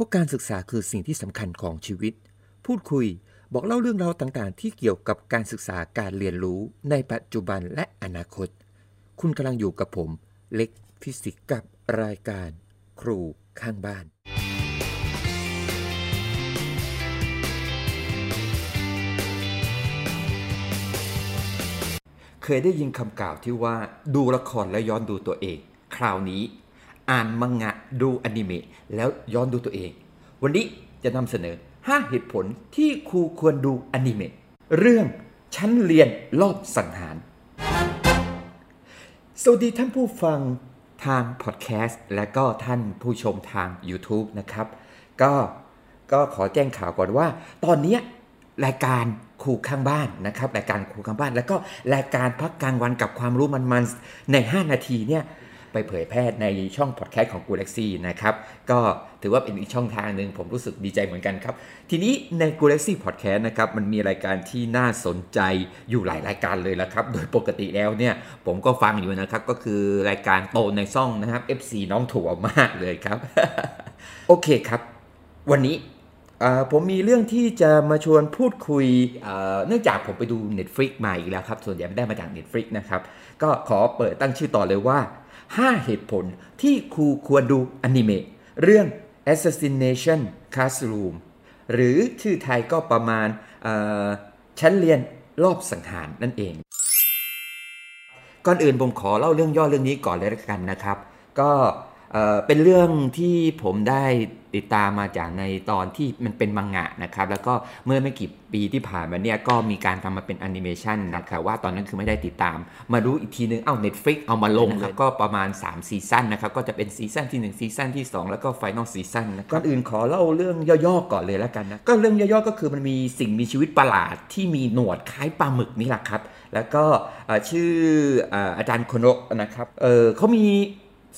ราะการศึกษาคือสิ่งที่สำคัญของชีวิต พูดคุยบอกเล่าเรื่องราวต่างๆ ที่เกี่ยวกับการศึกษาการเรียนรู้ในปัจจุบันและอนาคต คุณกำลังอยู่กับผม เล็กฟิสิกส์กับรายการ ครูข้างบ้าน เคยได้ยินคำกล่าวที่ว่าดูละครแล้วย้อนดูตัวเอง คราวนี้ อ่านมังงะดูอนิเมะแล้วย้อนดูตัวเอง วันนี้จะนำเสนอ 5 เหตุผลที่ครูควรดูอนิเมะเรื่องชั้นเรียนรอบสังหาร สวัสดีท่านผู้ฟังทางพอดแคสต์และก็ท่านผู้ชมทาง YouTube นะครับ ก็ก็ขอแจ้งข่าวก่อนว่า ตอนนี้รายการครูข้างบ้านนะครับรายการครูข้างบ้าน แล้วก็รายการพักกลางวันกับความรู้มันๆใน 5 นาทีเนี่ย ไปเผยแพร่ในช่องพอดแคสต์ของกูเล็กซี่นะครับ ก็ถือว่าเป็นอีกช่องทางหนึ่งผมรู้สึกดีใจเหมือนกันครับ ทีนี้ในกูเล็กซี่พอดแคสต์นะครับ มันมีรายการที่น่าสนใจอยู่หลายรายการเลยละครับ โดยปกติแล้วเนี่ย ผมก็ฟังอยู่นะครับ ก็คือรายการโตในซ่องนะครับ FC น้องถั่วมากเลยครับ โอเคครับ วันนี้ผมมีเรื่องที่จะมาชวนพูดคุย เนื่องจากผมไปดู Netflix มาอีกแล้วครับ ส่วนใหญ่ไม่ได้มาจาก Netflix นะครับ ก็ขอเปิดตั้งชื่อต่อเลยว่า 5 เหตุผลที่ครูควรดูอนิเมะเรื่อง Assassination Classroom หรือชื่อไทยก็ประมาณชั้นเรียนรอบสังหารนั่นเอง ก่อนอื่นผมขอเล่าเรื่องย่อเรื่องนี้ก่อนเลยละกันนะครับ ก็ เป็นเรื่องที่ผมได้ติดตามมาจากในตอนที่มันเป็นมังงะนะครับ แล้วก็เมื่อไม่กี่ปีที่ผ่านมาเนี่ยก็มีการทำมาเป็นแอนิเมชันนะครับว่าตอนนั้นคือไม่ได้ติดตาม มารู้อีกทีนึง เอ้า Netflix เอามาลงครับก็ประมาณ 3 season นะครับ ก็จะเป็น season ที่ 1 season ที่ 2 แล้วก็ final season นะก่อนอื่นขอเล่าเรื่องย่อๆก่อนเลยแล้วกันนะ ก็เรื่องย่อๆก็คือมันมีสิ่งมีชีวิตประหลาดที่มีหนวดคล้ายปลาหมึกนี่แหละครับ แล้วก็ชื่ออาจารย์โคโรนะครับเขามี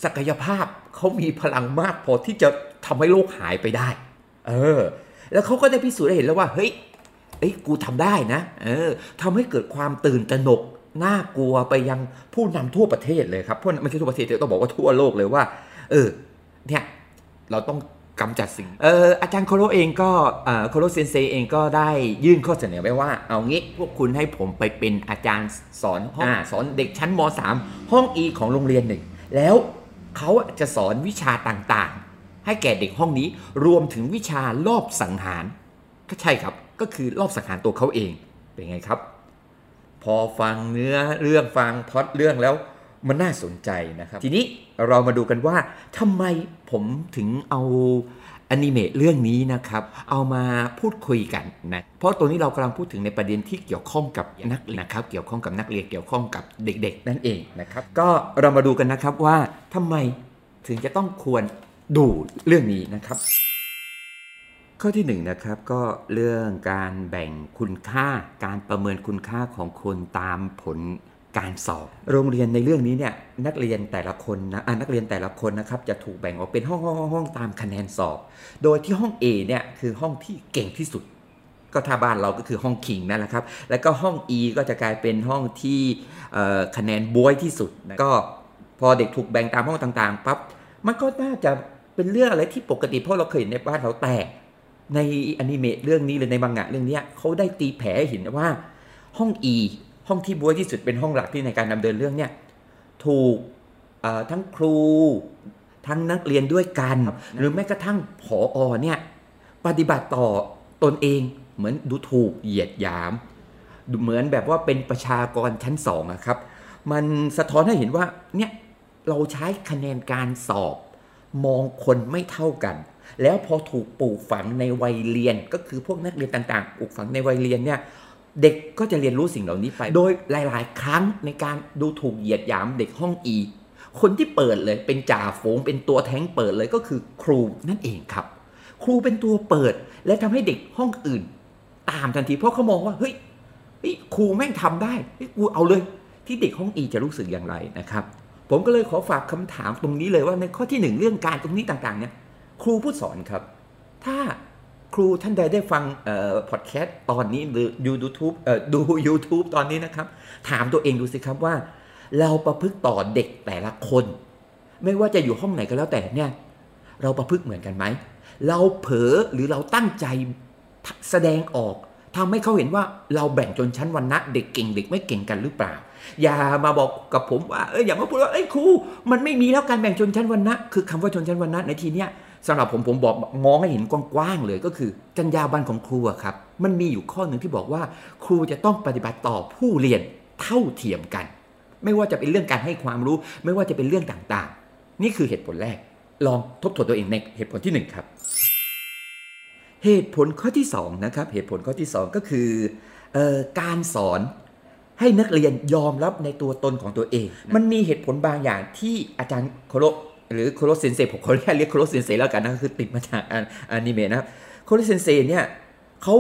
ศักยภาพ เขามีพลังมากพอที่จะทำให้โลกหายไปได้ เออ แล้วเขาก็ได้พิสูจน์ได้เห็นแล้วว่า เฮ้ยเอ้ยกูทำได้นะ เออทำให้เกิดความตื่นตระหนกน่ากลัวไปยังผู้นำทั่วประเทศเลยครับพวกไม่ใช่ทั่วประเทศต้องบอกว่าทั่วโลกเลยว่า เออ เนี่ย เราต้องกำจัดสิ่ง เอออาจารย์โคโรเองก็โคโรเซนเซเองก็ได้ยื่นข้อเสนอไว้ว่า เอางี้พวกคุณให้ผมไปเป็นอาจารย์สอนห้องสอนเด็กชั้นม .3 ห้อง E ของโรงเรียนหนึ่ง แล้ว เขาจะสอนวิชาต่างๆ ให้แก่เด็กห้องนี้รวมถึงวิชารอบสังหาร ก็ใช่ครับ ก็คือรอบสังหารตัวเขาเอง เป็นไงครับ พอฟังเนื้อเรื่องฟังพอดเรื่องแล้วมันน่าสนใจนะครับ ทีนี้เรามาดูกันว่าทำไมผมถึงเอา อนิเมะเรื่องนี้นะครับเอามาพูดคุยกันนะเพราะตัวนี้เรากำลังพูดถึงในประเด็นที่เกี่ยวข้องกับนักนะครับเกี่ยวข้องกับนักเรียนเกี่ยวข้องกับเด็ก ๆ นั่นเองนะครับก็เรามาดูกันนะครับว่าทำไมถึงจะต้องควรดูเรื่องนี้นะครับ ข้อที่1นนะครับก็เรื่องการแบ่งคุณค่าการประเมินคุณค่าของคนตามผล การสอบ โรงเรียนในเรื่องนี้เนี่ยนักเรียนแต่ละคนนะนักเรียนแต่ละคนนะครับจะถูกแบ่งออกเป็นห้องห้องห้องตามคะแนนสอบ โดยที่ห้อง A เนี่ยคือห้องที่เก่งที่สุด ก็ถ้าบ้านเราก็คือห้องคิงนั่นแหละครับ แล้วก็ห้อง E ก็จะกลายเป็นห้องที่คะแนนบวยที่สุด ก็พอเด็กถูกแบ่งตามห้องต่างๆปั๊บมันก็น่าจะเป็นเรื่องอะไรที่ปกติเพราะเราเคยเห็นในบ้านเราแต่ในอนิเมะเรื่องนี้เลยในมังงะเรื่องนี้เขาได้ตีแผลให้เห็นว่าห้อง E ห้องที่บวยที่สุดเป็นห้องหลักที่ในการดำเนินเรื่องเนี่ยถูกทั้งครูทั้งนักเรียนด้วยกัน หรือแม้กระทั่งผออเนี่ยปฏิบัติต่อตนเองเหมือนดูถูกเหยียดหยาม เหมือนแบบว่าเป็นประชากรชั้นสองอะครับ มันสะท้อนให้เห็นว่าเนี่ยเราใช้คะแนนการสอบ มองคนไม่เท่ากัน แล้วพอถูกปลูกฝังในวัยเรียนก็คือพวกนักเรียนต่างๆปลูกฝังในวัยเรียนเนี่ย เด็กก็จะเรียนรู้สิ่งเหล่านี้ไป โดยหลาย ๆ ครั้งในการดูถูกเหยียดหยามเด็กห้องอีคนที่เปิดเลยเป็นจ่าฝูงเป็นตัวแท้งเปิดเลยก็คือครูนั่นเองครับ ครูเป็นตัวเปิดและทำให้เด็กห้องอื่น ตามทันทีเพราะเขามองว่าเฮ้ยครูแม่งทำได้กูเอาเลย ที่เด็กห้องอีจะรู้สึกอย่างไรนะครับ ผมก็เลยขอฝากคำถามตรงนี้เลยว่าในข้อที่หนึ่งเรื่องการตรงนี้ต่าง ๆ เนี่ย ครูผู้สอนครับ ถ้า ครูท่านใดได้ฟังพอดแคสต์ตอนนี้หรือดูยูทูบดู YouTube ตอนนี้นะครับ ถามตัวเองดูสิครับว่า เราประพฤติต่อเด็กแต่ละคน ไม่ว่าจะอยู่ห้องไหนก็แล้วแต่เนี่ย เราประพฤติเหมือนกันไหม เราเผลอหรือเราตั้งใจแสดงออกทำให้เขาเห็นว่าเราแบ่งจนชั้นวันนะเด็กเก่งเด็กไม่เก่งกันหรือเปล่า อย่ามาบอกกับผมว่าเอออย่ามาพูดว่าเอ้ยครูมันไม่มีแล้วการแบ่งชนชั้นวันนะคือคำว่าชนชั้นวันนะในทีเนี้ย สำหรับผมผมบอกมองให้เห็นกว้างๆเลยก็คือจรรยาบรรณของครูครับ มันมีอยู่ข้อหนึ่งที่บอกว่า ครูจะต้องปฏิบัติต่อผู้เรียนเท่าเทียมกัน ไม่ว่าจะเป็นเรื่องการให้ความรู้ ไม่ว่าจะเป็นเรื่องต่างๆ นี่คือเหตุผลแรก ลองทบทวนตัวเองในเหตุผลที่ 1 ครับ เหตุผลข้อที่2นะครับเหตุผลข้อที่ 2 ก็คือออการสอนให้นักเรียนยอมรับในตัวตนของตัวเอง มันมีเหตุผลบางอย่างที่อาจารย์โคโร หรือโคโรเซนเซผมขอแค่เรียกโคโรเซนเซแล้วกันนะคือติดมาจากอนิเมะนะครับโคโรเซนเซเนี่ยเขา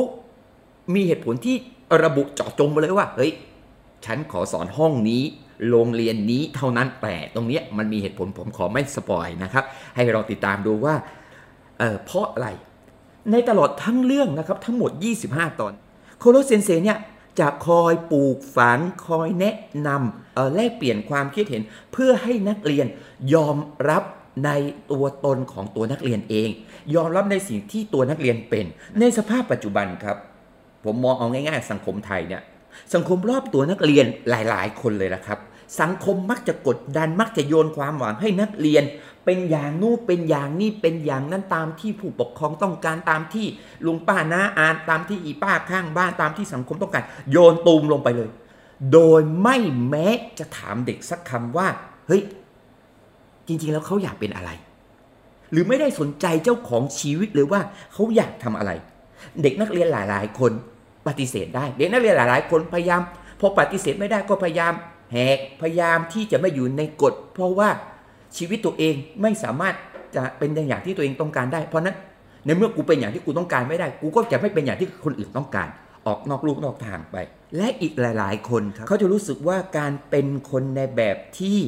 มีเหตุผลที่ระบุเจาะจงมาเลยว่าเฮ้ยฉันขอสอนห้องนี้โรงเรียนนี้เท่านั้นแต่ตรงนี้มันมีเหตุผลผมขอไม่ spoil นะครับให้เราติดตามดูว่าเพราะอะไร ในตลอดทั้งเรื่องนะครับทั้งหมด 25 ตอน โคโรเซนเซเนี่ย จะคอยปลูกฝังคอยแนะนำแลกเปลี่ยนความคิดเห็น เพื่อให้นักเรียนยอมรับในตัวตนของตัวนักเรียนเอง ยอมรับในสิ่งที่ตัวนักเรียนเป็น ในสภาพปัจจุบันครับ ผมมองเอาง่าย ๆ สังคมไทยเนี่ยสังคมรอบตัวนักเรียนหลาย ๆ คนเลยละครับ สังคมมักจะกดดันมักจะโยนความหวังให้นักเรียน เป็นอย่างนู้เป็นอย่างนี้เป็นอย่างนั้นตามที่ผู้ปกครองต้องการตามที่ลุงป้าน้าอานตามที่อีป้าข้างบ้านตามที่สังคมต้องการ โยนตูมลงไปเลย โดยไม่แม้จะถามเด็กสักคำว่า เฮ้ย จริง ๆ แล้วเขาอยากเป็นอะไร หรือไม่ได้สนใจเจ้าของชีวิตเลยว่าเขาอยากทำอะไร เด็กนักเรียนหลาย ๆ คนปฏิเสธได้ เด็กนักเรียนหลาย ๆ คนพยายามพอปฏิเสธไม่ได้ก็พยายาม แหกพยายามที่จะไม่อยู่ในกฎ เพราะว่าชีวิตตัวเองไม่สามารถจะเป็นอย่างที่ตัวเองต้องการได้ เพราะนั้นในเมื่อกูเป็นอย่างที่กูต้องการไม่ได้ กูก็จะไม่เป็นอย่างที่คนอื่นต้องการ ออกนอกลูกนอกทางไป และอีกหลาย ๆ คนครับเขาจะรู้สึกว่าการเป็นคนในแบบที่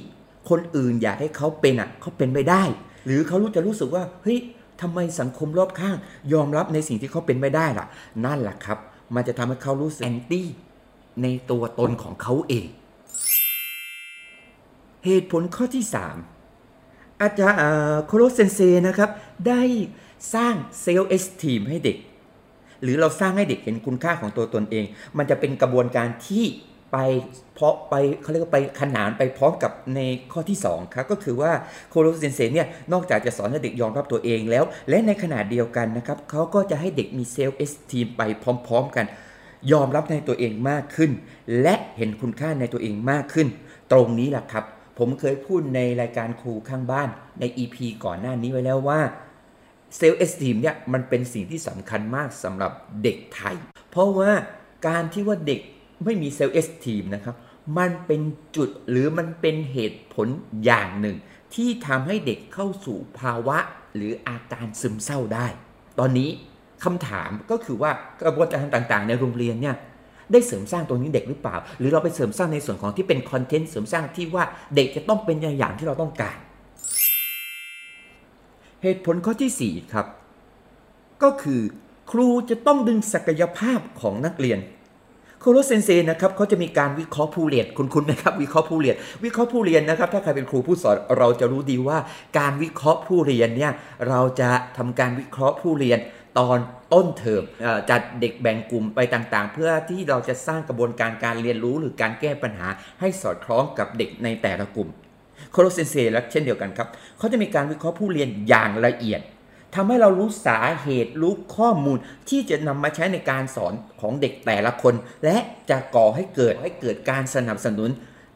คนอื่นอยากให้เขาเป็นอะเขาเป็นไม่ได้ หรือเขารู้จะรู้สึกว่าเฮ้ยทำไมสังคมรอบข้าง ยอมรับในสิ่งที่เขาเป็นไม่ได้ล่ะ นั่นแหละครับ มันจะทำให้เขารู้สึกแอนตี้ในตัวตนของเขาเอง เหตุผลข้อที่ 3 อาจารย์โคโรเซนเซนะครับ ได้สร้าง self-esteem ให้เด็ก หรือเราสร้างให้เด็กเห็นคุณค่าของตัวตนเอง มันจะเป็นกระบวนการที่ไปเพราะไปเขาเรียกว่าไปขนานไปพร้อมกับในข้อที่ 2 ครับ ก็คือว่าโคโรเซนเซเนี่ยนอกจากจะสอนให้เด็กยอมรับตัวเองแล้ว และในขณะเดียวกันนะครับเขาก็จะให้เด็กมี self-esteem ไปพร้อม ๆ กัน ยอมรับในตัวเองมากขึ้น และเห็นคุณค่าในตัวเองมากขึ้น ตรงนี้แหละครับ ผมเคยพูดในรายการครูข้างบ้านใน EP ก่อนหน้านี้ไว้แล้วว่า self-esteem เนี่ยมันเป็นสิ่งที่สำคัญมากสำหรับเด็กไทย เพราะว่าการที่ว่าเด็กไม่มี self-esteem นะครับมันเป็นจุดหรือมันเป็นเหตุผลอย่างหนึ่ง ที่ทำให้เด็กเข้าสู่ภาวะหรืออาการซึมเศร้าได้ ตอนนี้คำถามก็คือว่ากระบวนการต่างๆ ในโรงเรียนเนี่ย ได้เสริมสร้างตรงนี้เด็กหรือเปล่า หรือเราไปเสริมสร้างในส่วนของที่เป็นคอนเทนต์เสริมสร้างที่ว่าเด็กจะต้องเป็นอย่างที่เราต้องการ เหตุผลข้อที่4ครับ ก็คือครูจะต้องดึงศักยภาพของนักเรียนโคโรเซนเซนะครับเขาจะมีการวิเคราะห์ผู้เรียนคุณคุณไหมครับ วิเคราะห์ผู้เรียน วิเคราะห์ผู้เรียนนะครับ ถ้าใครเป็นครูผู้สอนเราจะรู้ดีว่า การวิเคราะห์ผู้เรียนเนี่ยเราจะทำการวิเคราะห์ผู้เรียน ตอนต้นเทอมจัดเด็กแบ่งกลุ่มไปต่างๆ เพื่อที่เราจะสร้างกระบวนการการเรียนรู้หรือการแก้ปัญหาให้สอดคล้องกับเด็กในแต่ละกลุ่มโคโรเซนเซและเช่นเดียวกันครับเขาจะมีการวิเคราะห์ผู้เรียนอย่างละเอียดทำให้เรารู้สาเหตุรู้ข้อมูลที่จะนำมาใช้ในการสอนของเด็กแต่ละคน และจะก่อให้เกิดให้เกิดการสนับสนุน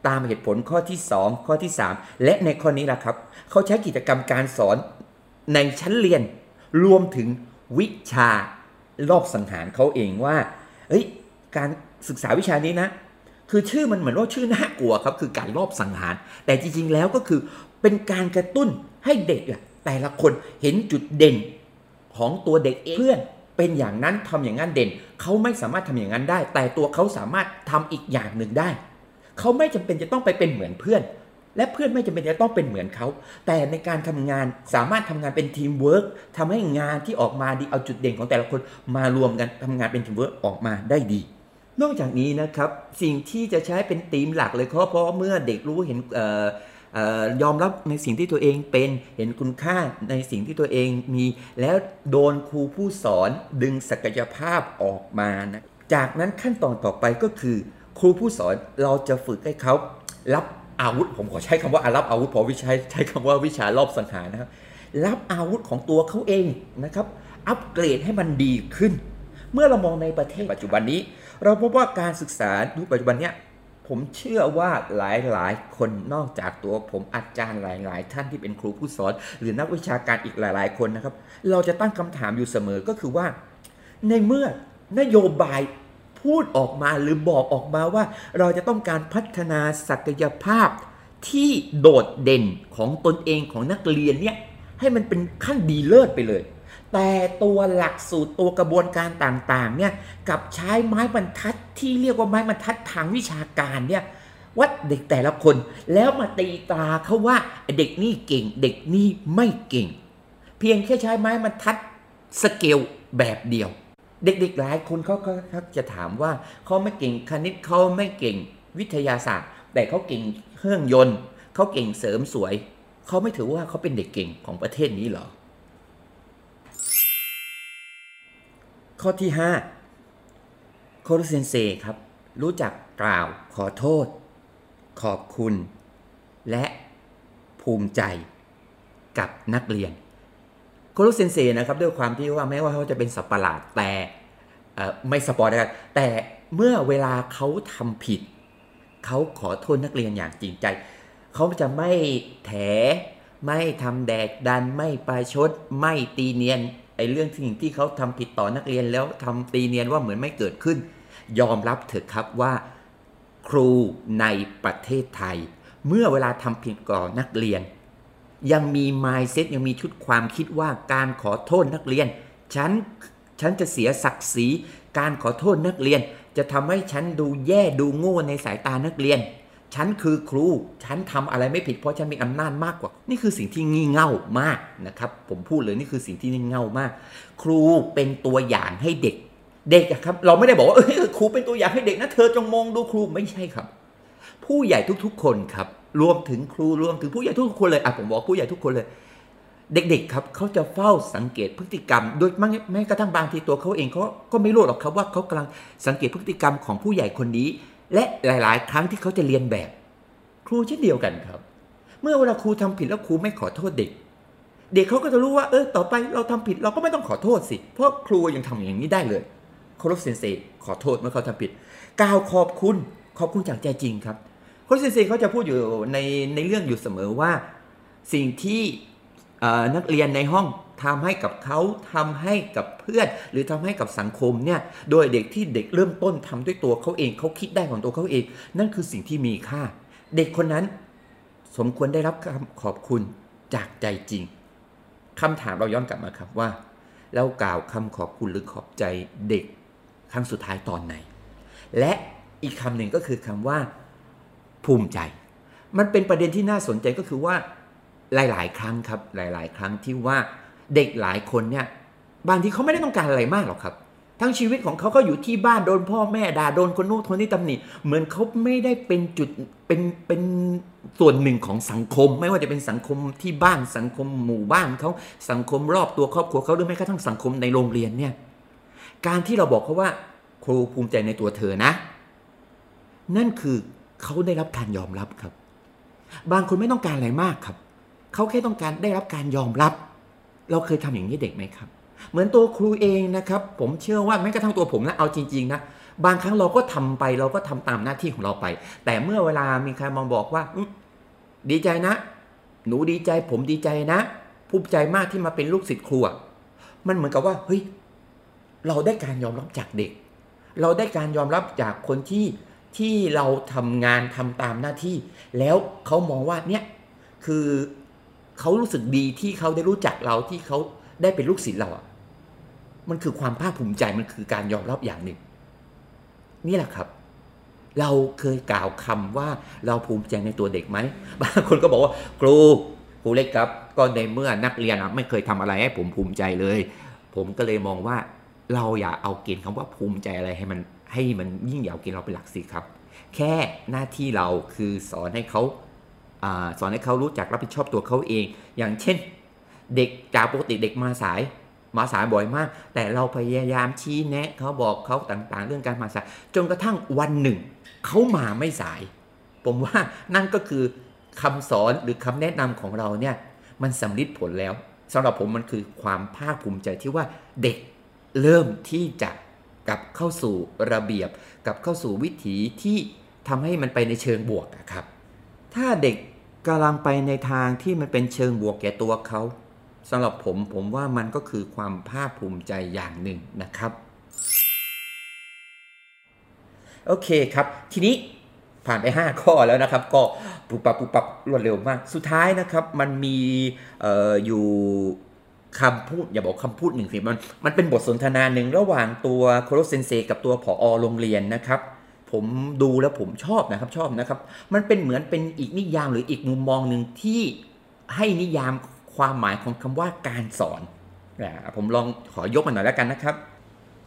ตามเหตุผลข้อที่ 2 ข้อที่ 3 และในข้อนี้แหละครับ เขาใช้กิจกรรมการสอนในชั้นเรียน รวมถึง วิชารอบสังหารเขาเองว่าเฮ้ย การศึกษาวิชานี้นะ คือชื่อมันเหมือนว่าชื่อน่ากลัวครับ คือการรอบสังหาร แต่จริง ๆ แล้วก็คือเป็นการกระตุ้นให้เด็กอะแต่ละคนเห็นจุดเด่นของตัวเด็กเเพื่อนเป็นอย่างนั้นทำอย่างนั้นเด่น เขาไม่สามารถทำอย่างนั้นได้ แต่ตัวเขาสามารถทำอีกอย่างหนึ่งได้ เขาไม่จำเป็นจะต้องไปเป็นเหมือนเพื่อน และเพื่อนไม่จำเป็นจะต้องเป็นเหมือนเขา แต่ในการทำงานสามารถทำงานเป็นทีมเวิร์กทำให้งานที่ออกมาดีเอาจุดเด่นของแต่ละคนมารวมกันทำงานเป็นทีมเวิร์กออกมาได้ดี นอกจากนี้นะครับสิ่งที่จะใช้เป็นธีมหลักเลยเพราะเพราะเมื่อเด็กรู้เห็นยอมรับในสิ่งที่ตัวเองเป็นเห็นคุณค่าในสิ่งที่ตัวเองมี แล้วโดนครูผู้สอนดึงศักยภาพออกมานะจากนั้นขั้นตอนต่อไปก็คือ ครูผู้สอนเราจะฝึกให้เขารับ อาวุธ ผมขอใช้คำว่ารับอาวุธพราะวิชาใช้คำว่าวิชารอบสังหารนะครับรับอาวุธของตัวเขาเองนะครับ อัปเกรดให้มันดีขึ้น เมื่อเรามองในประเทศปัจจุบันนี้ เราพบว่าการศึกษายุคปัจจุบันเนี้ยผมเชื่อว่าหลายๆ คนนอกจากตัวผมอาจารย์หลาย ๆ ท่านที่เป็นครูผู้สอน หรือนักวิชาการอีกหลาย ๆ คนนะครับ เราจะตั้งคำถามอยู่เสมอก็คือว่า ในเมื่อนโยบาย พูดออกมาหรือบอกออกมาว่า เราจะต้องการพัฒนาศักยภาพที่โดดเด่นของตนเองของนักเรียนเนี่ยให้มันเป็นขั้นดีเลิศไปเลย แต่ตัวหลักสูตรตัวกระบวนการต่างๆเนี่ยกับใช้ไม้บรรทัดที่เรียกว่าไม้บรรทัดทางวิชาการเนี่ยวัดเด็กแต่ละคนแล้วมาตีตาเขาว่าเด็กนี่เก่ง เด็กนี่ไม่เก่ง เพียงแค่ใช้ไม้บรรทัดสเกลแบบเดียว เด็กๆหลายคนเขาก็จะถามว่าเขาไม่เก่งคณิตเขาไม่เก่งวิทยาศาสตร์ แต่เขาเก่งเครื่องยนต์เขาเก่งเสริมสวย เขาไม่ถือว่าเขาเป็นเด็กเก่งของประเทศนี้หรอ ข้อที่ 5 โครเซนเซครับ รู้จักกล่าวขอโทษ ขอบคุณ และภูมิใจกับนักเรียน โครเซนเซนะครับด้วยความที่ว่าแม้ว่าเขาจะเป็นสัปประหลาดแต่ไม่สปอร์ตนะครับแต่เมื่อเวลาเขาทำผิด เขาขอโทษนักเรียนอย่างจริงใจ เขาจะไม่แถ ไม่ทำแดกดันไม่ปลายชด ไม่ตีเนียนไอ้เรื่องสิ่งที่เขาทำผิดต่อนักเรียนแล้วทำตีเนียนว่าเหมือนไม่เกิดขึ้น ยอมรับเถอะครับว่าครูในประเทศไทย เมื่อเวลาทำผิดก่อนักเรียน ยังมีมายเซ็ตยังมีชุดความคิดว่าการขอโทษนักเรียน ฉัน ฉันจะเสียศักดิ์ศรี การขอโทษนักเรียน จะทำให้ฉันดูแย่ดูโง่ในสายตานักเรียน ฉันคือครู ฉันทำอะไรไม่ผิดเพราะฉันมีอำนาจมากกว่า นี่คือสิ่งที่งี่เง่ามากนะครับ ผมพูดเลยนี่คือสิ่งที่งี่เง่ามาก ครูเป็นตัวอย่างให้เด็ก เด็กครับ เราไม่ได้บอกว่าเออครูเป็นตัวอย่างให้เด็กนะ เธอจงมองดูครูไม่ใช่ครับ ผู้ใหญ่ทุกๆ คนครับ รวมถึงครูรวมถึงผู้ใหญ่ทุกคนเลยอะผมบอกผู้ใหญ่ทุกคนเลย เด็ก ๆ ครับเขาจะเฝ้าสังเกตพฤติกรรม โดยแม้กระทั่งบางทีตัวเขาเองเขาก็ไม่รู้หรอกครับว่าเขากำลังสังเกตพฤติกรรมของผู้ใหญ่คนนี้ และหลาย ๆ ครั้งที่เขาจะเรียนแบบ ครูเช่นเดียวกันครับ เมื่อเวลาครูทำผิดแล้วครูไม่ขอโทษเด็ก เด็กเขาก็จะรู้ว่าเออต่อไปเราทำผิดเราก็ไม่ต้องขอโทษสิ เพราะครูยังทำอย่างนี้ได้เลยโครสเซนเซขอโทษเมื่อเขาทำผิดกล่าวขอบคุณขอบคุณจากใจจริงครับ ครสเซนเซเขาจะพูดอยู่ในในเรื่องอยู่เสมอว่า สิ่งที่นักเรียนในห้องทำให้กับเขาทำให้กับเพื่อน หรือทำให้กับสังคมเนี่ยโดยเด็กที่เด็กเริ่มต้นทำด้วยตัวเขาเองเขาคิดได้ของตัวเขาเอง นั่นคือสิ่งที่มีค่า เด็กคนนั้นสมควรได้รับคำขอบคุณจากใจจริงคำถามเราย้อนกลับมาครับว่าเรากล่าวคำขอบคุณหรือขอบใจเด็กครั้งสุดท้ายตอนไหน และอีกคำหนึ่งก็คือคำว่า ภูมิใจ มันเป็นประเด็นที่น่าสนใจก็คือว่าหลาย ๆ ครั้งครับหลาย ๆ ครั้งที่ว่าเด็กหลายคนเนี่ยบางทีเขาไม่ได้ต้องการอะไรมากหรอกครับ ทั้งชีวิตของเขาก็อยู่ที่บ้านโดนพ่อแม่ด่าโดนคนโน้นคนนี้ตำหนิเหมือนเขาไม่ได้เป็นจุดเป็นเป็นส่วนหนึ่งของสังคม ไม่ว่าจะเป็นสังคมที่บ้านสังคมหมู่บ้านเขาสังคมรอบตัวครอบครัวเขาหรือแม้กระทั่งสังคมในโรงเรียนเนี่ยการที่เราบอกเขาว่าครูภูมิใจในตัวเธอนะ นั่นคือ เขาได้รับการยอมรับครับ บางคนไม่ต้องการอะไรมากครับ เขาแค่ต้องการได้รับการยอมรับ เราเคยทำอย่างนี้เด็กไหมครับ เหมือนตัวครูเองนะครับ ผมเชื่อว่าแม้กระทั่งตัวผมนะเอาจริง ๆ นะบางครั้งเราก็ทำไปเราก็ทำตามหน้าที่ของเราไป แต่เมื่อเวลามีใครมองบอกว่าดีใจนะ หนูดีใจ ผมดีใจนะภูมิใจมากที่มาเป็นลูกศิษย์ครูมันเหมือนกับว่าเฮ้ยเราได้การยอมรับจากเด็ก เราได้การยอมรับจากคนที่ ที่เราทำงานทำตามหน้าที่ แล้วเขามองว่าเนี่ยคือเขารู้สึกดีที่เขาได้รู้จักเราที่เขาได้เป็นลูกศิษย์เราอะมันคือความภาคภูมิใจมันคือการยอมรับอย่างหนึ่ง นี่แหละครับ เราเคยกล่าวคำว่าเราภูมิใจในตัวเด็กไหมบางคนก็บอกว่าครูครูเล็กครับ ก็ในเมื่อนักเรียนไม่เคยทำอะไรให้ผมภูมิใจเลย ผมก็เลยมองว่าเราอย่าเอาเกณฑ์คำว่าภูมิใจอะไรให้มัน ให้มันยิ่งใหญ่เกณฑ์เราเป็นหลักสิครับ แค่หน้าที่เราคือสอนให้เขาอาสอนให้เขารู้จักรับผิดชอบตัวเขาเอง อย่างเช่น เด็กจากปกติเด็กมาสายมาสายบ่อยมาก แต่เราพยายามชี้แนะเขาบอกเขาต่างๆ เรื่องการมาสาย จนกระทั่งวันหนึ่งเขามาไม่สาย ผมว่านั่นก็คือคำสอนหรือคำแนะนำของเราเนี่ยมันสำลิดผลแล้วสำหรับผมมันคือความภาคภูมิใจที่ว่าเด็กเริ่มที่จะ กลับเข้าสู่ระเบียบกลับเข้าสู่วิถีที่ทำให้มันไปในเชิงบวกอะครับ ถ้าเด็กกำลังไปในทางที่มันเป็นเชิงบวกแก่ตัวเขาสำหรับผมผมว่ามันก็คือความภาคภูมิใจอย่างหนึ่งนะครับโอเคครับ ทีนี้ผ่านไป 5 ข้อแล้วนะครับ ก็ปุบปับปุบปับรวดเร็วมาก สุดท้ายนะครับ มันมีอออยู่ คำพูดอย่าบอกคำพูดหนึ่งสิมันมันเป็นบทสนทนาหนึ่งระหว่างตัวโคโรเซนเซกับตัวผอโรงเรียนนะครับ ผมดูแล้วผมชอบนะครับชอบนะครับ มันเป็นเหมือนเป็นอีกนิยามหรืออีกมุมมองหนึ่งที่ให้นิยามความหมายของคำว่าการสอนนะผมลองขอยกมาหน่อยแล้วกันนะครับ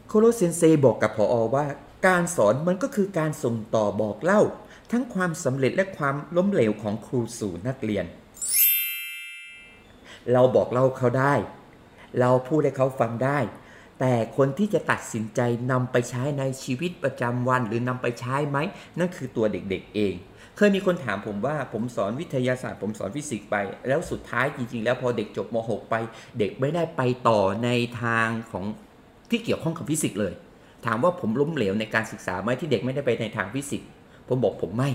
โคโรเซนเซบอกกับผออว่า การสอนมันก็คือการส่งต่อบอกเล่า ทั้งความสำเร็จและความล้มเหลวของครูสู่นักเรียน เราบอกเล่าเขาได้ เราพูดให้เขาฟังได้ แต่คนที่จะตัดสินใจนำไปใช้ในชีวิตประจำวัน หรือนำไปใช้ไหม นั่นคือตัวเด็กๆเอง เคยมีคนถามผมว่าผมสอนวิทยาศาสตร์ ผมสอนฟิสิกส์ไป แล้วสุดท้ายจริงๆ แล้วพอเด็กจบม .6 ไป เด็กไม่ได้ไปต่อในทางของที่เกี่ยวข้องกับฟิสิกส์เลย ถามว่าผมล้มเหลวในการศึกษาไหมที่เด็กไม่ได้ไปในทางฟิสิกส์ผมบอกผมไม่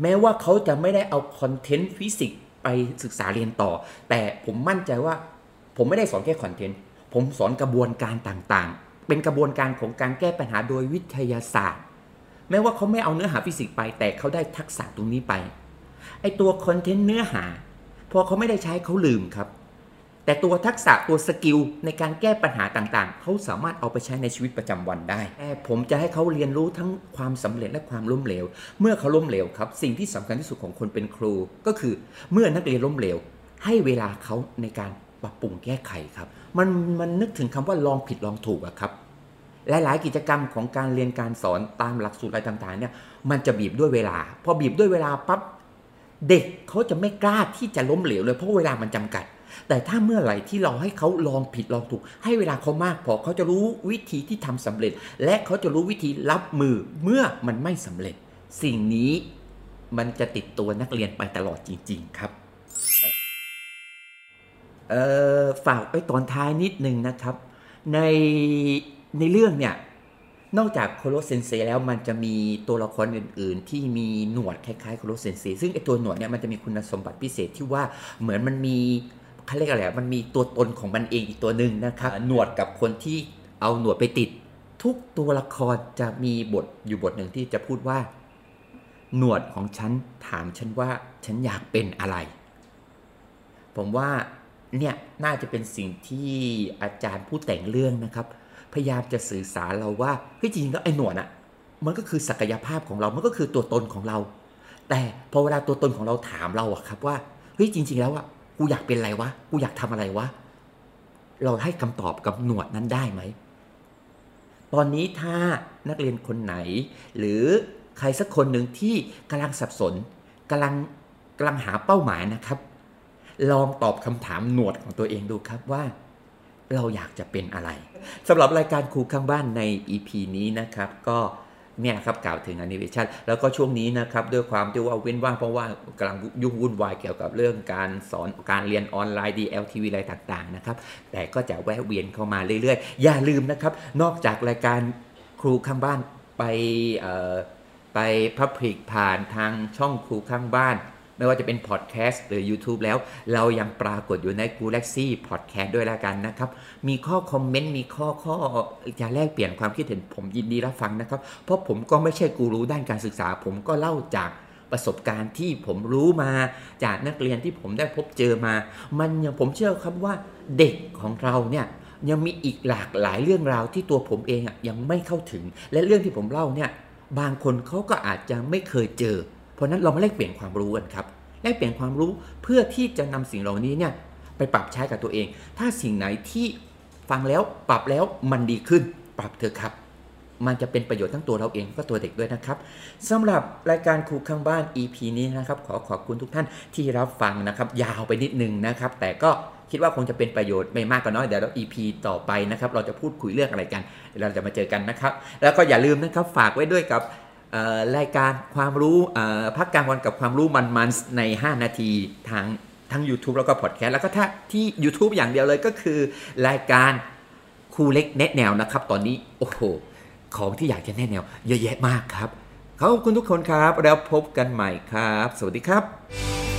แม้ว่าเขาจะไม่ได้เอา content ฟิสิกส์ ไปศึกษาเรียนต่อ แต่ผมมั่นใจว่าผมไม่ได้สอนแค่ content ผมสอนกระบวนการต่างๆ เป็นกระบวนการของการแก้ปัญหาโดยวิทยาศาสตร์ แม้ว่าเขาไม่เอาเนื้อหาฟิสิกส์ไป แต่เขาได้ทักษะตรงนี้ไป ไอตัว content เนื้อหา พอเขาไม่ได้ใช้เขาลืมครับ แต่ตัวทักษะตัว skill ในการแก้ปัญหาต่างๆ เขาสามารถเอาไปใช้ในชีวิตประจำวันได้แต่ผมจะให้เขาเรียนรู้ทั้งความสำเร็จและความล้มเหลว เมื่อเขาล้มเหลวครับ สิ่งที่สำคัญที่สุดของคนเป็นครู ก็คือเมื่อนักเรียนล้มเหลว ให้เวลาเขาในการปรับปรุงแก้ไขครับ มันมันนึกถึงคำว่าลองผิดลองถูกอะครับหลาย ๆ กิจกรรมของการเรียนการสอนตามหลักสูตรอะไรต่าง ๆ เนี่ย มันจะบีบด้วยเวลา พอบีบด้วยเวลาปั๊บเด็กเขาจะไม่กล้าที่จะล้มเหลวเลยเพราะเวลามันจำกัด แต่ถ้าเมื่อไหร่ที่เราให้เขาลองผิดลองถูก ให้เวลาเขามากพอเขาจะรู้วิธีที่ทำสำเร็จ และเขาจะรู้วิธีรับมือเมื่อมันไม่สำเร็จ สิ่งนี้มันจะติดตัวนักเรียนไปตลอดจริง ๆ ครับเอ่อฝากไว้ตอนท้ายนิดนึงนะครับ ในในเรื่องเนี่ยนอกจากโคโรเซนเซแล้วมันจะมีตัวละครอื่น ๆ ที่มีหนวดคล้ายๆโคโรเซนเซซึ่งไอตัวหนวดเนี่ยมันจะมีคุณสมบัติพิเศษที่ว่าเหมือนมันมี เขาเรียกอะไรอะมันมีตัวตนของมันเองอีกตัวหนึ่งนะครับหนวดกับคนที่เอาหนวดไปติด ทุกตัวละครจะมีบทอยู่บทหนึ่งที่จะพูดว่า หนวดของฉันถามฉันว่าฉันอยากเป็นอะไร ผมว่าเนี่ยน่าจะเป็นสิ่งที่อาจารย์ผู้แต่งเรื่องนะครับ พยายามจะสื่อสารเราว่าเฮ้ยจริงๆแล้วไอ้หนวดอะมันก็คือศักยภาพของเรา มันก็คือตัวตนของเรา แต่พอเวลาตัวตนของเราถามเราอะครับว่าเฮ้ยจริง ๆ แล้วอะ กูอยากเป็นอะไรวะ กูอยากทำอะไรวะ เราให้คำตอบกับหนวดนั้นได้ไหม ตอนนี้ถ้านักเรียนคนไหน หรือใครสักคนหนึ่งที่กำลังสับสนกำลังกำลังหาเป้าหมายนะครับ ลองตอบคำถามหนวดของตัวเองดูครับว่า เราอยากจะเป็นอะไรสำหรับรายการครูข้างบ้านใน EP นี้นะครับ ก็ เนี่ยครับกล่าวถึง Animation แล้วก็ช่วงนี้นะครับด้วยความที่ว่าเว้นว่างเพราะว่ากำลังยุ่งวุ่นวายเกี่ยวกับเรื่องการสอนการเรียนออนไลน์ DLTV อะไรต่างๆนะครับแต่ก็จะแวะเวียนเข้ามาเรื่อยๆ อย่าลืมนะครับ นอกจากรายการครูข้างบ้านไปไปพับพลิกผ่านทางช่องครูข้างบ้าน ไม่ว่าจะเป็นพอดแคสต์หรือ YouTube แล้ว เรายังปรากฏอยู่ใน g ู l a x y Podcast ด้วยล้วกันนะครับ มีข้อคอมเมนต์ มีข้อข้อจะแลกเปลี่ยนความคิดเห็นผมยินดีรับฟังนะครับ เพราะผมก็ไม่ใช่กูรู้ด้านการศึกษา ผมก็เล่าจากประสบการณ์ที่ผมรู้มาจากนักเรียนที่ผมได้พบเจอมา มันยังผมเชื่อครับว่าเด็กของเราเนี่ยยังมีอีกหลากหลายเรื่องราวที่ตัวผมเองยังไม่เข้าถึง และเรื่องที่ผมเล่าเนี่ยบางคนเขาก็อาจจะไม่เคยเจอ เพราะนั้นเรามาแลกเปลี่ยนความรู้กันครับแลกเปลี่ยนความรู้เพื่อที่จะนำสิ่งเหล่านี้เนี่ยไปปรับใช้กับตัวเอง ถ้าสิ่งไหนที่ฟังแล้วปรับแล้วมันดีขึ้น ปรับเถอะครับ มันจะเป็นประโยชน์ทั้งตัวเราเองก็ตัวเด็กด้วยนะครับสำหรับรายการครูข้างบ้าน EP นี้นะครับ ขอขอบคุณทุกท่านที่รับฟังนะครับ ยาวไปนิดนึงนะครับ แต่ก็คิดว่าคงจะเป็นประโยชน์ไม่มากก็น้อยเดี๋ยวเรา EP ต่อไปนะครับ เราจะพูดคุยเรื่องอะไรกัน เราจะมาเจอกันนะครับ แล้วก็อย่าลืมนะครับฝากไว้ด้วยกับ รายการความรู้พักกลางวันกับความรู้มันๆใน 5 นาทีทางทั้ง YouTube แล้วก็พอดแคสต์แล้วก็ถ้าที่ YouTube อย่างเดียวเลยก็คือ รายการครูเล็กแนะแนวนะครับ ตอนนี้โอ้โหของที่อยากจะแนะแนว เยอะแยะมากครับขอบคุณทุกคนครับ แล้วพบกันใหม่ครับ สวัสดีครับ